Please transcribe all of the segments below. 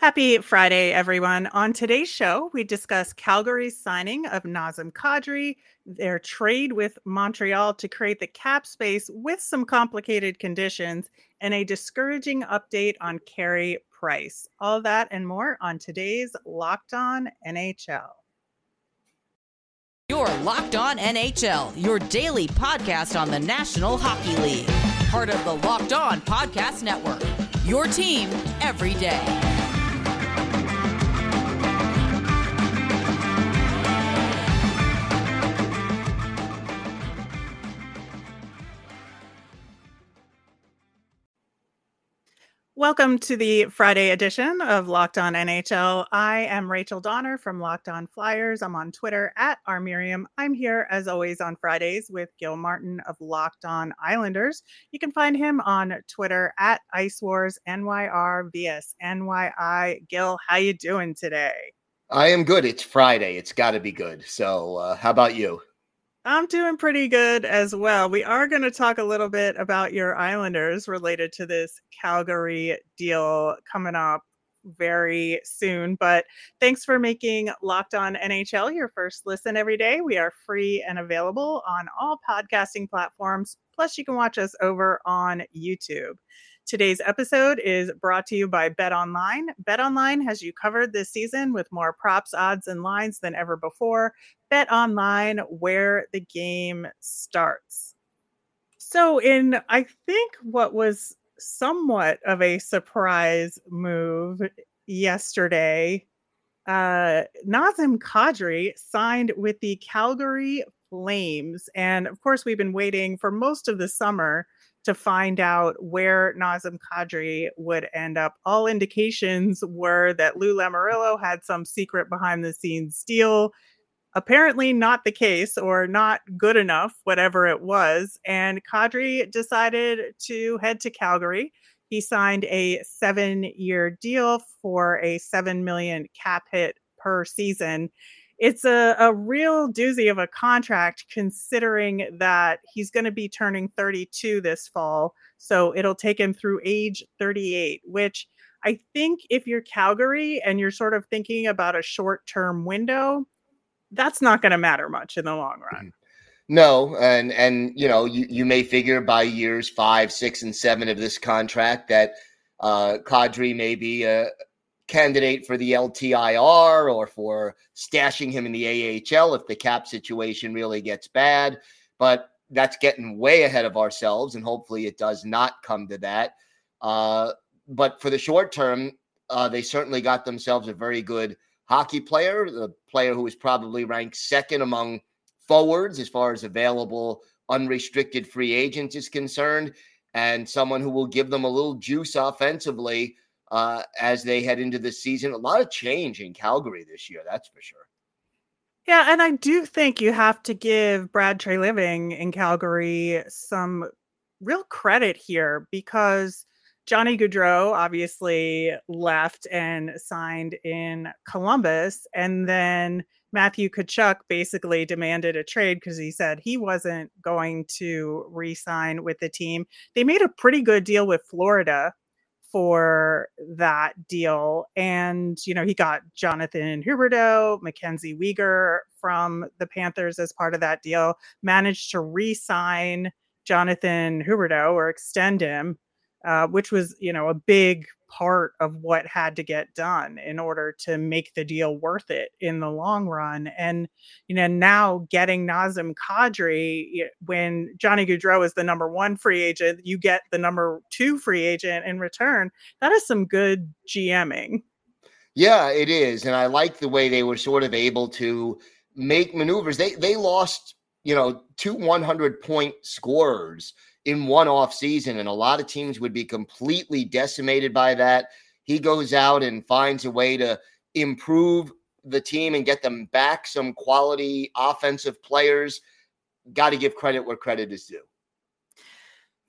Happy Friday, everyone. On today's show, we discuss Calgary's signing of Nazem Kadri, their trade with Montreal to create the cap space with some complicated conditions, and a discouraging update on Carey Price. All that and more on today's Locked On NHL. Your Locked On NHL, your daily podcast on the National Hockey League. Part of the Locked On Podcast Network. Your team every day. Welcome to the Friday edition of Locked On NHL. I am Rachel Donner from Locked On Flyers. I'm on Twitter at rmiriam. I'm here as always on Fridays with Gil Martin of Locked On Islanders. You can find him on Twitter at Ice Wars NYR NYI. Gil, how you doing today? I am good. It's Friday. It's got to be good. So, uh, how about you? I'm doing pretty good as well. We are going to talk a little bit about your Islanders related to this Calgary deal coming up very soon. But thanks for making Locked On NHL your first listen every day. We are free and available on all podcasting platforms. Plus, you can watch us over on YouTube. Today's episode is brought to you by Bet Online. Bet Online has you covered this season with more props, odds, and lines than ever before. Bet Online, where the game starts. So, in I think what was somewhat of a surprise move yesterday, uh, Nazem Kadri signed with the Calgary Flames. And of course, we've been waiting for most of the summer to find out where Nazem Kadri would end up. All indications were that Lou Lamoriello had some secret behind the scenes deal. Apparently, not the case or not good enough, whatever it was. And Kadri decided to head to Calgary. He signed a seven year deal for a seven million cap hit per season it's a, a real doozy of a contract considering that he's going to be turning 32 this fall. So it'll take him through age 38, which I think if you're Calgary and you're sort of thinking about a short term window, that's not going to matter much in the long run. Mm-hmm. No, and and you know you you may figure by years five, six, and seven of this contract that uh, Kadri may be a, candidate for the LTIR or for stashing him in the AHL if the cap situation really gets bad. But that's getting way ahead of ourselves, and hopefully it does not come to that. Uh, but for the short term, uh, they certainly got themselves a very good hockey player, the player who is probably ranked second among forwards as far as available unrestricted free agents is concerned, and someone who will give them a little juice offensively uh, as they head into the season. A lot of change in Calgary this year, that's for sure. Yeah, and I do think you have to give Brad Treliving in Calgary some real credit here because Johnny Gaudreau obviously left and signed in Columbus, and then Matthew Tkachuk basically demanded a trade because he said he wasn't going to re-sign with the team. They made a pretty good deal with Florida for that deal. And, you know, he got Jonathan Huberdeau, MacKenzie Weegar from the Panthers as part of that deal, managed to re sign Jonathan Huberdeau or extend him, uh, which was, you know, a big part of what had to get done in order to make the deal worth it in the long run. And you know, now getting Nazem Kadri when Johnny Gaudreau is the number one free agent, you get the number two free agent in return. That is some good GMing. Yeah, it is, and I like the way they were sort of able to make maneuvers. They they lost, you know, two 100 point scorers in one off season, and a lot of teams would be completely decimated by that. He goes out and finds a way to improve the team and get them back some quality offensive players. Got to give credit where credit is due.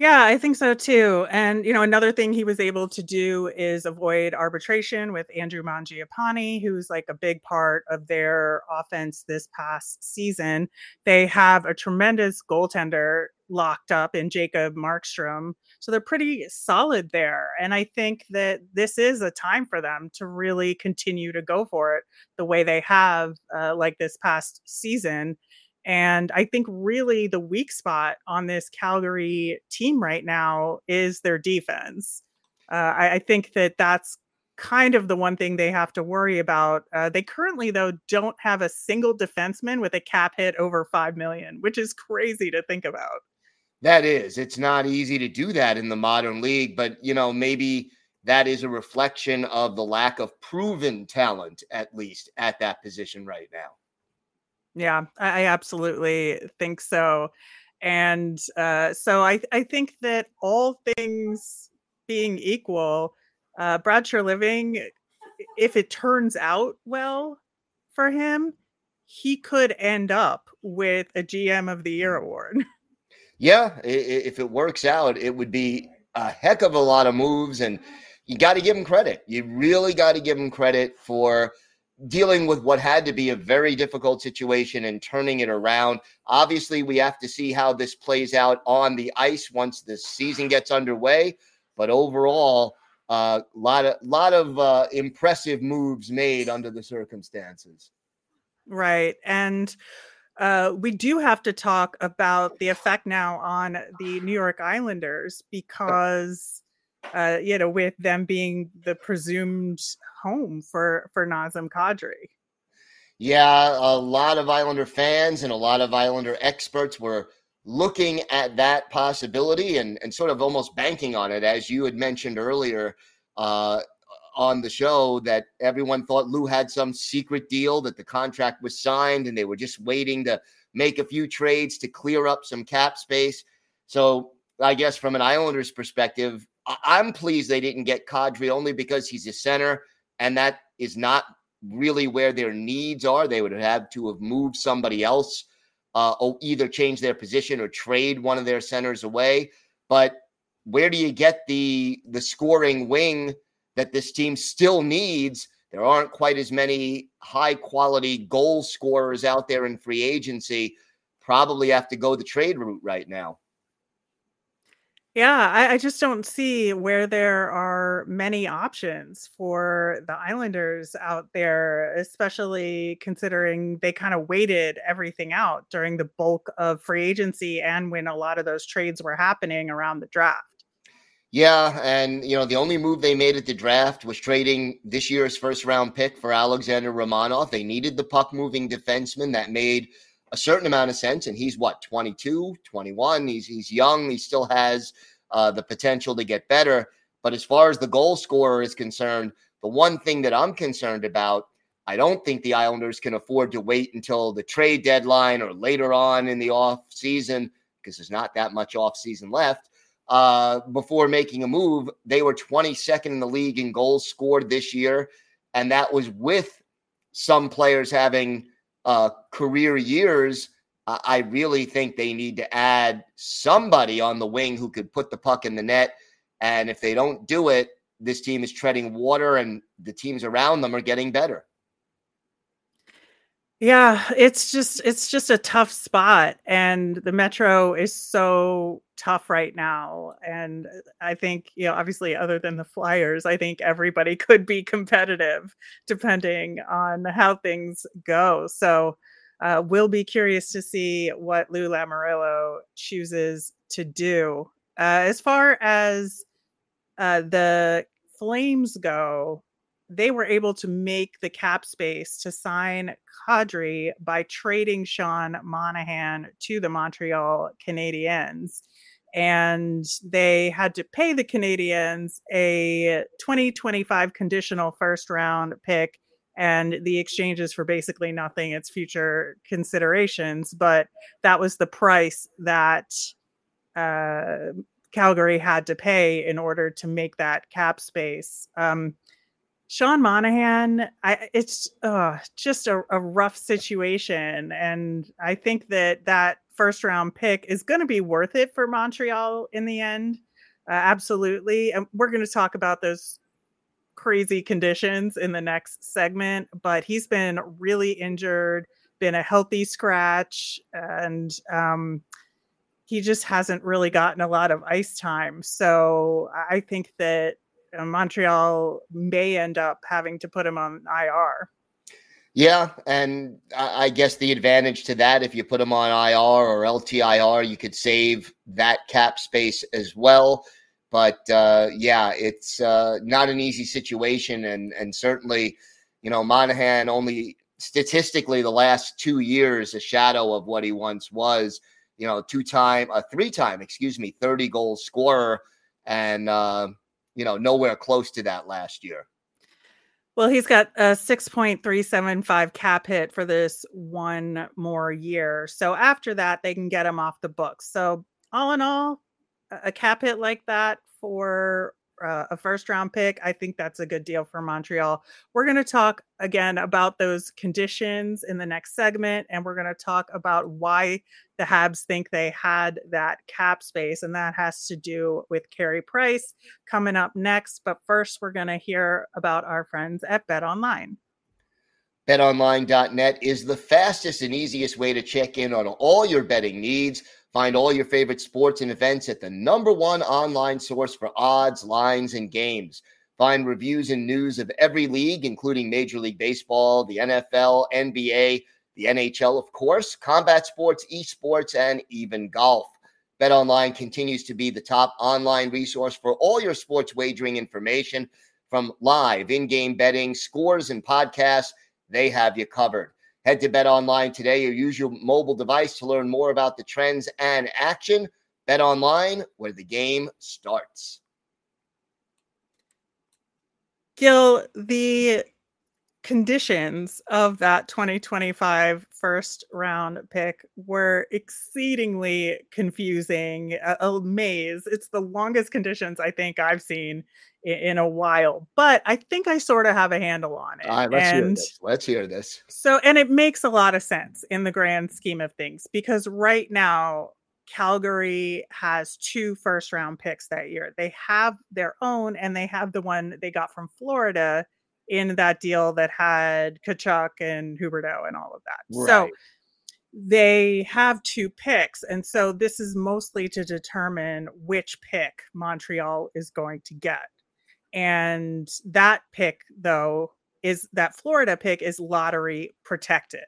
Yeah, I think so too. And you know, another thing he was able to do is avoid arbitration with Andrew Mangiapane, who's like a big part of their offense this past season. They have a tremendous goaltender locked up in Jacob Markstrom. So they're pretty solid there. And I think that this is a time for them to really continue to go for it the way they have, uh, like this past season. And I think really the weak spot on this Calgary team right now is their defense. Uh, I, I, think that that's kind of the one thing they have to worry about. Uh, they currently, though, don't have a single defenseman with a cap hit over five million, which is crazy to think about. That is, it's not easy to do that in the modern league, but you know, maybe that is a reflection of the lack of proven talent, at least at that position right now. Yeah, I, absolutely think so. And uh, so I, I think that all things being equal, uh, Brad Treliving, if it turns out well for him, he could end up with a GM of the Year award. Yeah, if it works out, it would be a heck of a lot of moves, and you got to give him credit. You really got to give him credit for dealing with what had to be a very difficult situation and turning it around. Obviously, we have to see how this plays out on the ice once the season gets underway. But overall, a uh, lot of lot of uh, impressive moves made under the circumstances. Right, and uh, we do have to talk about the effect now on the New York Islanders because uh, you know, with them being the presumed home for for Nazem Kadri. Yeah, a lot of Islander fans and a lot of Islander experts were looking at that possibility and, and sort of almost banking on it, as you had mentioned earlier uh, on the show, that everyone thought Lou had some secret deal, that the contract was signed, and they were just waiting to make a few trades to clear up some cap space. So I guess from an Islanders perspective, I'm pleased they didn't get Kadri only because he's a center, and that is not really where their needs are. They would have to have moved somebody else, uh, or either change their position or trade one of their centers away. But where do you get the the scoring wing that this team still needs? There aren't quite as many high quality goal scorers out there in free agency. Probably have to go the trade route right now. Yeah, I, I just don't see where there are many options for the Islanders out there, especially considering they kind of waited everything out during the bulk of free agency and when a lot of those trades were happening around the draft. Yeah, and you know the only move they made at the draft was trading this year's first round pick for Alexander Romanov. They needed the puck moving defenseman that made a certain amount of sense. And he's what, 22, 21. He's, he's young. He still has uh, the potential to get better. But as far as the goal scorer is concerned, the one thing that I'm concerned about, I don't think the Islanders can afford to wait until the trade deadline or later on in the off season because there's not that much off season left uh, before making a move. They were 22nd in the league in goals scored this year, and that was with some players having uh, career years, I really think they need to add somebody on the wing who could put the puck in the net. And if they don't do it, this team is treading water and the teams around them are getting better. Yeah, it's just it's just a tough spot and the Metro is so tough right now and I think, you know, obviously other than the Flyers, I think everybody could be competitive depending on how things go. So, uh, we'll be curious to see what Lou Lamoriello chooses to do. Uh, as far as uh, the Flames go, they were able to make the cap space to sign Kadri by trading Sean Monahan to the Montreal Canadiens. And they had to pay the Canadiens a 2025 conditional first round pick and the exchanges for basically nothing. It's future considerations. But that was the price that uh, Calgary had to pay in order to make that cap space. Um, Sean Monahan, I, it's uh, just a, a, rough situation. And I think that that first round pick is going to be worth it for Montreal in the end. Uh, absolutely. And we're going to talk about those crazy conditions in the next segment, but he's been really injured, been a healthy scratch. And, um, he just hasn't really gotten a lot of ice time. So I think that uh, Montreal may end up having to put him on IR. Yeah, and I guess the advantage to that, if you put him on IR or LTIR, you could save that cap space as well. But uh, yeah, it's uh, not an easy situation, and and certainly, you know, Monahan only statistically the last two years a shadow of what he once was. You know, two time, a three time, excuse me, thirty goal scorer, and uh, you know, nowhere close to that last year. Well, he's got a 6.375 cap hit for this one more year. So after that, they can get him off the books. So, all in all, a cap hit like that for uh, a first round pick, I think that's a good deal for Montreal. We're going to talk again about those conditions in the next segment, and we're going to talk about why the Habs think they had that cap space, and that has to do with Carey Price coming up next. But first, we're going to hear about our friends at Bet Online. BetOnline.net is the fastest and easiest way to check in on all your betting needs. Find all your favorite sports and events at the number one online source for odds, lines, and games. Find reviews and news of every league, including Major League Baseball, the NFL, NBA, the NHL, of course, combat sports, esports, and even golf. BetOnline continues to be the top online resource for all your sports wagering information from live in game betting, scores, and podcasts. They have you covered. Head to Bet Online today or use your mobile device to learn more about the trends and action. Bet Online, where the game starts. Gil, the conditions of that 2025 first round pick were exceedingly confusing, a, a maze. It's the longest conditions I think I've seen in, in a while, but I think I sort of have a handle on it. All right, let's and hear this. Let's hear this. So, and it makes a lot of sense in the grand scheme of things because right now, Calgary has two first round picks that year. They have their own and they have the one they got from Florida in that deal that had Tkachuk and Huberdeau and all of that. Right. So they have two picks. And so this is mostly to determine which pick Montreal is going to get. And that pick, though, is that Florida pick is lottery protected.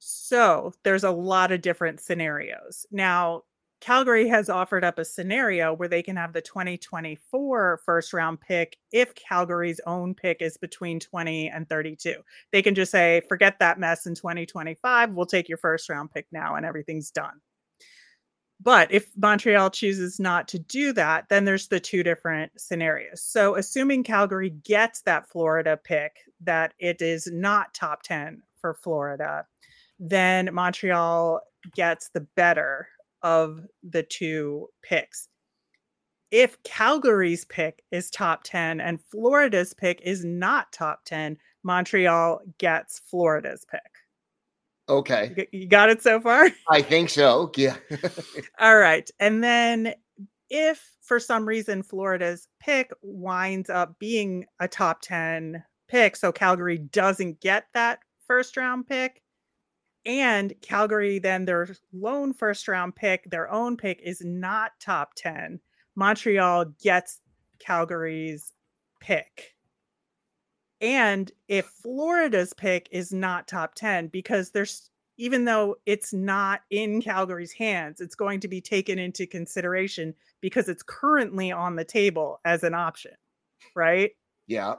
So there's a lot of different scenarios. Now, Calgary has offered up a scenario where they can have the 2024 first round pick if Calgary's own pick is between 20 and 32. They can just say, forget that mess in 2025. We'll take your first round pick now and everything's done. But if Montreal chooses not to do that, then there's the two different scenarios. So, assuming Calgary gets that Florida pick, that it is not top 10 for Florida, then Montreal gets the better of the two picks. If Calgary's pick is top 10 and Florida's pick is not top 10, Montreal gets Florida's pick. Okay. You got it so far? I think so. Yeah. All right. And then if for some reason Florida's pick winds up being a top 10 pick, so Calgary doesn't get that first round pick, and Calgary, then their lone first round pick, their own pick is not top 10. Montreal gets Calgary's pick. And if Florida's pick is not top 10, because there's even though it's not in Calgary's hands, it's going to be taken into consideration because it's currently on the table as an option, right? Yeah.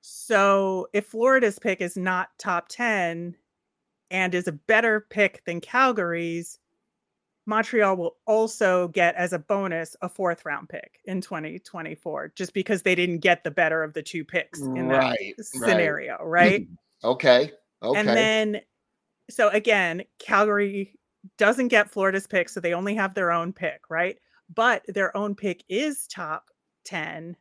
So if Florida's pick is not top 10, and is a better pick than Calgary's, Montreal will also get as a bonus a fourth round pick in 2024 just because they didn't get the better of the two picks in that right, scenario, right? right? okay. Okay. And then so again, Calgary doesn't get Florida's pick so they only have their own pick, right? But their own pick is top 10.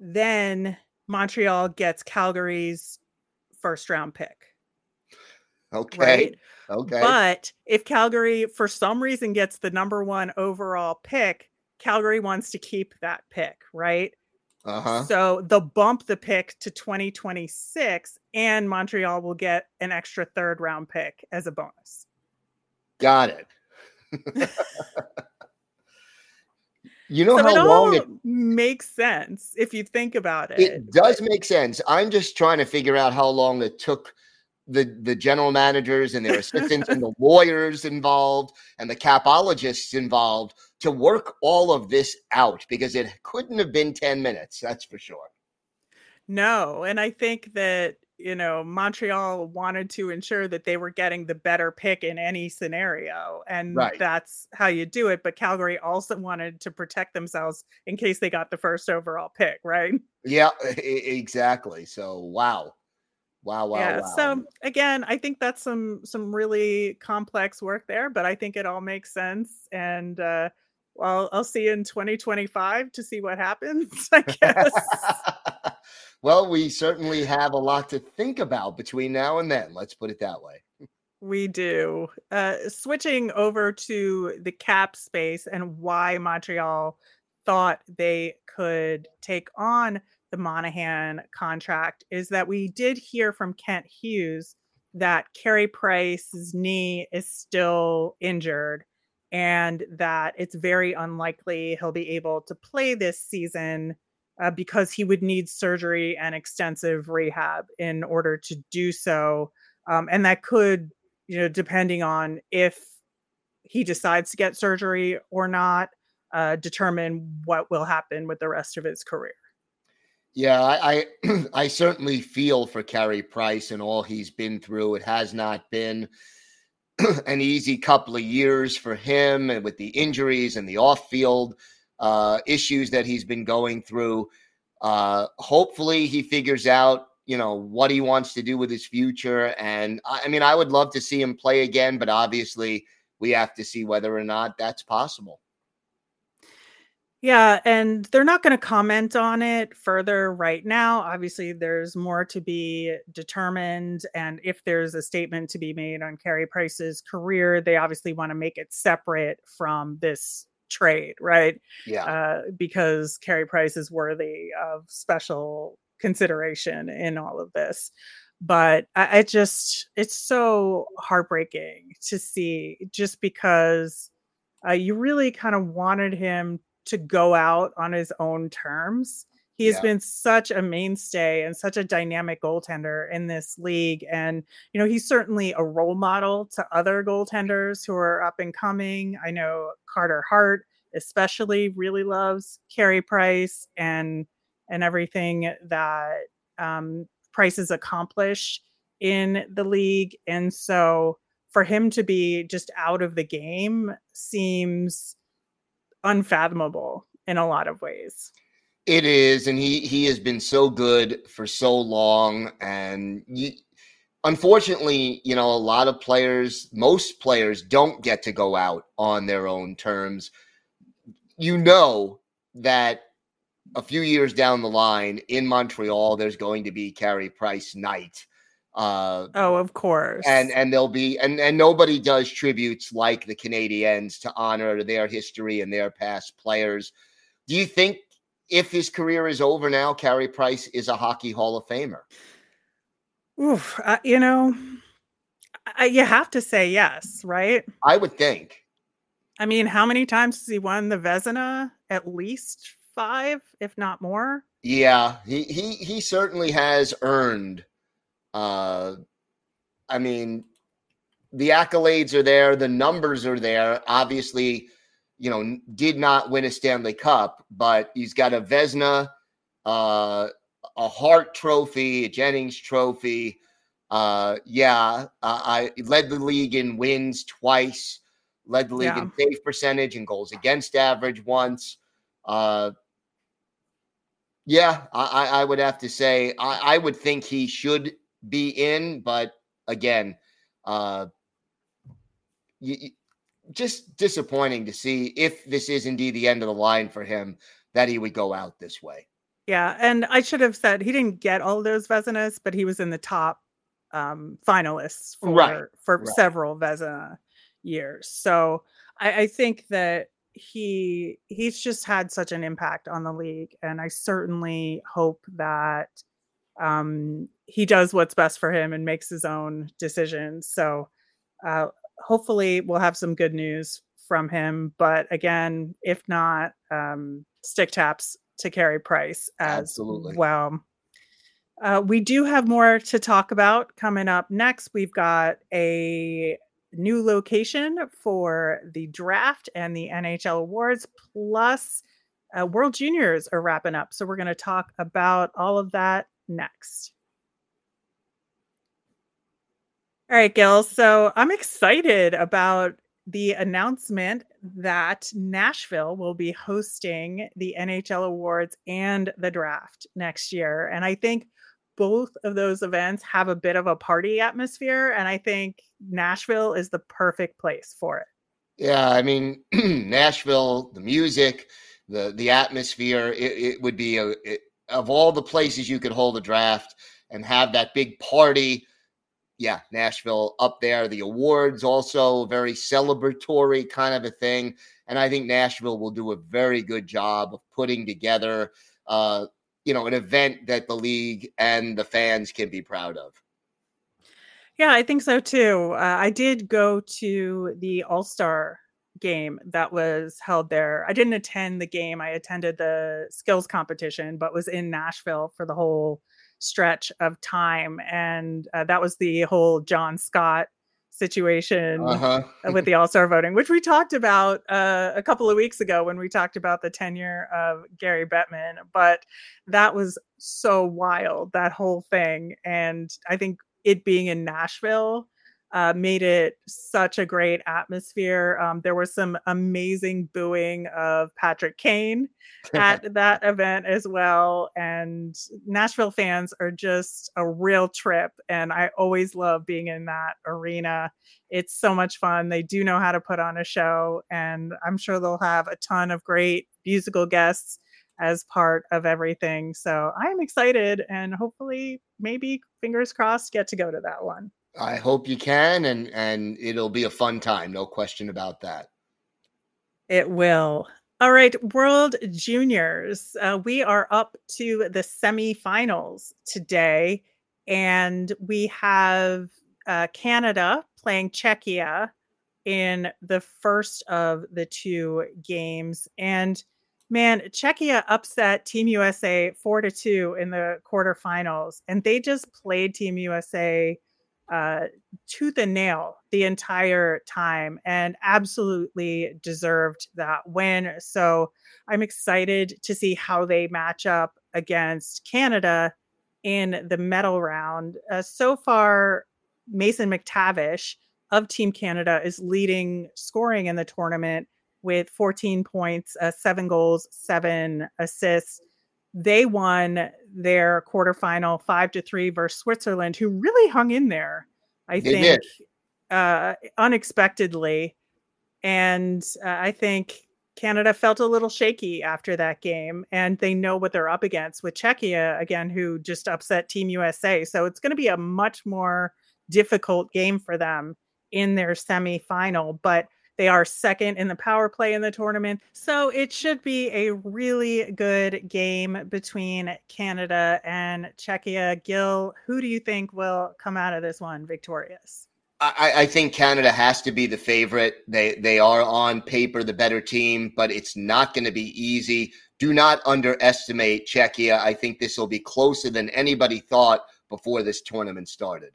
Then Montreal gets Calgary's first round pick. Okay. Right. Okay. But if Calgary, for some reason, gets the number one overall pick, Calgary wants to keep that pick, right? Uh-huh. So they'll bump the pick to 2026, and Montreal will get an extra third round pick as a bonus. Got it. you know so how it long it, makes sense if you think about it. it does make sense. I'm just trying to figure out how long it took the the general managers and their assistants and the lawyers involved and the capologists involved to work all of this out because it couldn't have been 10 minutes that's for sure No, and I think that you know Montreal wanted to ensure that they were getting the better pick in any scenario, and Right. that's how you do it. But Calgary also wanted to protect themselves in case they got the first overall pick, right? yeah exactly so wow wow wow yeah. wow So again, I think that's some some really complex work there, but I think it all makes sense. And uh, well, I'll see you in 2025 to see what happens. I guess. well we certainly have a lot to think about between now and then let's put it that way We do. Uh, switching over to the cap space and why Montreal thought they could take on the Monahan contract is that we did hear from Kent Hughes that Carey Price's knee is still injured and that it's very unlikely he'll be able to play this season uh, because he would need surgery and extensive rehab in order to do so. Um, and that could you know, depending on if he decides to get surgery or not, uh, determine what will happen with the rest of his career. Yeah, I I, I certainly feel for Carey Price and all he's been through. It has not been an easy couple of years for him, and with the injuries and the off-field uh, issues that he's been going through. Uh, hopefully, he figures out you know what he wants to do with his future. And I, I mean, I would love to see him play again, but obviously, we have to see whether or not that's possible. Yeah, and they're not going to comment on it further right now. Obviously, there's more to be determined. And if there's a statement to be made on Carey Price's career, they obviously want to make it separate from this trade, right? Yeah. Uh, because Carey Price is worthy of special consideration in all of this. But I, I just, it's so heartbreaking to see just because uh, you really kind of wanted him to go out on his own terms. He has Yeah. been such a mainstay and such a dynamic goaltender in this league. And, you know, he's certainly a role model to other goaltenders who are up and coming. I know Carter Hart, especially, really loves Carey Price and and everything that um, Price has accomplished in the league. And so for him to be just out of the game seems unfathomable in a lot of ways. It is, and he he has been so good for so long, and you, unfortunately, you know, a lot of players, most players, don't get to go out on their own terms. You know that a few years down the line in Montreal, there's going to be Carey Price night. Uh, Oh, of course. and and there'll be and and nobody does tributes like the Canadiens to honor their history and their past players. Do you think if his career is over now, Carey Price is a hockey Hall of Famer? Oof, uh, you know, I, you have to say yes, right? I would think. I mean, how many times has he won the Vezina? At least five, if not more. Yeah, he he he certainly has earned. Uh, I mean, the accolades are there, the numbers are there. Obviously, you know, did not win a Stanley Cup, but he's got a Vezina, uh, a Hart Trophy, a Jennings Trophy. Uh, yeah, uh, I led the league in wins twice, led the league Yeah. in save percentage and goals against average once. Uh, yeah, I, I I would have to say I, I would think he should be in, but again, uh, just disappointing to see if this is indeed the end of the line for him that he would go out this way. Yeah, and I should have said he didn't get all those Vezinas, but he was in the top um, finalists for Right, for right. several Vezina years. So I, I think that he he's just had such an impact on the league, and I certainly hope that um, he does what's best for him and makes his own decisions. So uh, hopefully, we'll have some good news from him. But again, if not, um, stick taps to Carey Price as Absolutely. well. Uh, we do have more to talk about coming up next. We've got a new location for the draft and the NHL awards, plus uh, World Juniors are wrapping up. So we're going to talk about all of that next. All right, Gil. So I'm excited about the announcement that Nashville will be hosting the NHL awards and the draft next year. And I think both of those events have a bit of a party atmosphere. And I think Nashville is the perfect place for it. Yeah, I mean, Nashville, the music, the the atmosphere, it, it would be a it, of all the places you could hold a draft and have that big party. Yeah, Nashville up there. The awards also very celebratory kind of a thing, and I think Nashville will do a very good job of putting together, uh, you know, an event that the league and the fans can be proud of. Yeah, I think so too. Uh, I did go to the All Star game that was held there. I didn't attend the game. I attended the skills competition, but was in Nashville for the whole stretch of time. And uh, that was the whole John Scott situation uh-huh. with the All Star voting, which we talked about uh, a couple of weeks ago when we talked about the tenure of Gary Bettman. But that was so wild, that whole thing. And I think it being in Nashville uh, made it such a great atmosphere. Um, there was some amazing booing of Patrick Kane at that event as well. And Nashville fans are just a real trip. And I always love being in that arena. It's so much fun. They do know how to put on a show. And I'm sure they'll have a ton of great musical guests as part of everything. So I'm excited and hopefully, maybe fingers crossed, get to go to that one. I hope you can, and and it'll be a fun time, no question about that. It will. All right, World Juniors. Uh, we are up to the semifinals today, and we have uh, Canada playing Czechia in the first of the two games. And man, Czechia upset Team USA four to two in the quarterfinals, and they just played Team USA uh, tooth and nail the entire time and absolutely deserved that win. So I'm excited to see how they match up against Canada in the medal round. Uh, so far, Mason McTavish of Team Canada is leading scoring in the tournament with 14 points, uh, seven goals, seven assists they won their quarterfinal five to three versus Switzerland, who really hung in there, I they think, uh, unexpectedly. And uh, I think Canada felt a little shaky after that game, and they know what they're up against with Czechia again, who just upset Team USA. So it's going to be a much more difficult game for them in their semifinal. But they are second in the power play in the tournament. So it should be a really good game between Canada and Czechia. Gil, who do you think will come out of this one victorious? I, I, think Canada has to be the favorite. They they are on paper the better team, but it's not going to be easy. Do not underestimate Czechia. I think this will be closer than anybody thought before this tournament started.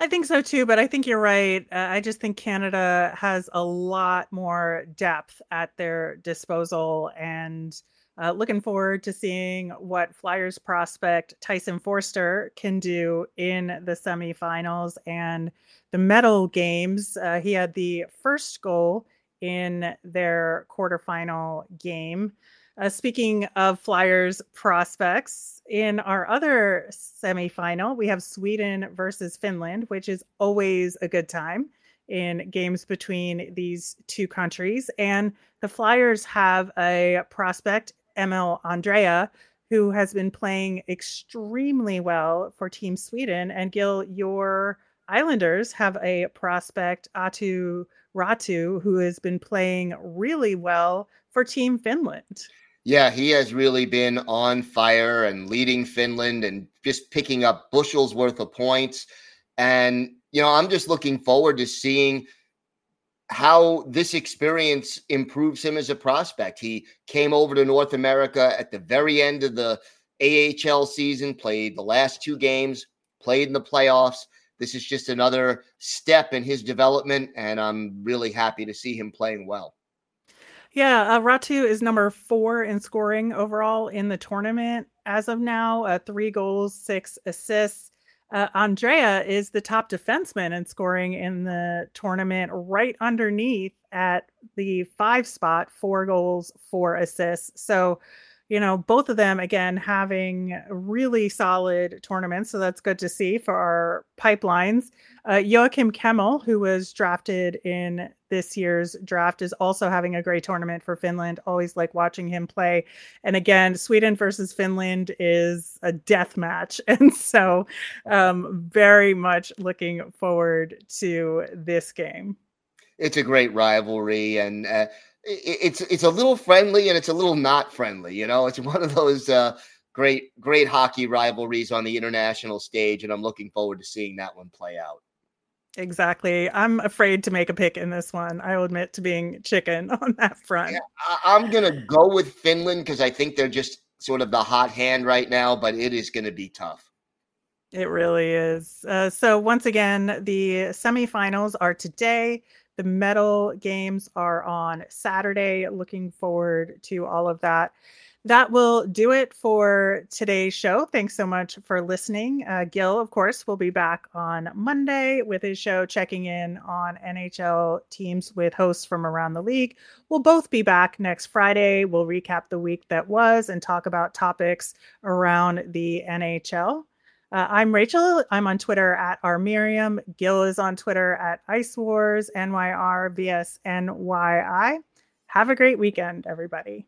I think so too, but I think you're right. Uh, I just think Canada has a lot more depth at their disposal, and uh, looking forward to seeing what Flyers prospect Tyson Foerster can do in the semifinals and the medal games. Uh, he had the first goal in their quarterfinal game. Uh, speaking of Flyers prospects, in our other semifinal, we have Sweden versus Finland, which is always a good time in games between these two countries. And the Flyers have a prospect, Emil Andrae, who has been playing extremely well for Team Sweden. And Gil, your Islanders have a prospect, Aatu Räty, who has been playing really well for Team Finland. Yeah, he has really been on fire and leading Finland and just picking up bushels worth of points. And, you know, I'm just looking forward to seeing how this experience improves him as a prospect. He came over to North America at the very end of the AHL season, played the last two games, played in the playoffs. This is just another step in his development, and I'm really happy to see him playing well. Yeah, uh, Räty is number four in scoring overall in the tournament as of now. Uh, three goals, six assists. Uh, Andrae is the top defenseman in scoring in the tournament, right underneath at the five spot, four goals, four assists. So you know, both of them again having really solid tournaments. So that's good to see for our pipelines. Uh, Joakim Kemell, who was drafted in this year's draft, is also having a great tournament for Finland. Always like watching him play. And again, Sweden versus Finland is a death match. And so, um, very much looking forward to this game. It's a great rivalry. And, uh, it's it's a little friendly and it's a little not friendly. You know, it's one of those uh, great great hockey rivalries on the international stage, and I'm looking forward to seeing that one play out. Exactly. I'm afraid to make a pick in this one. I will admit to being chicken on that front. Yeah, I, am gonna go with Finland because I think they're just sort of the hot hand right now, but it is going to be tough. It really is. Uh, so once again, the semifinals are today. The medal games are on Saturday. Looking forward to all of that. That will do it for today's show. Thanks so much for listening. Uh, Gil, of course, will be back on Monday with his show, checking in on NHL teams with hosts from around the league. We'll both be back next Friday. We'll recap the week that was and talk about topics around the NHL. Uh, I'm Rachel. I'm on Twitter at R Miriam. Gil is on Twitter at Ice Wars NYR VS NYI. Have a great weekend, everybody.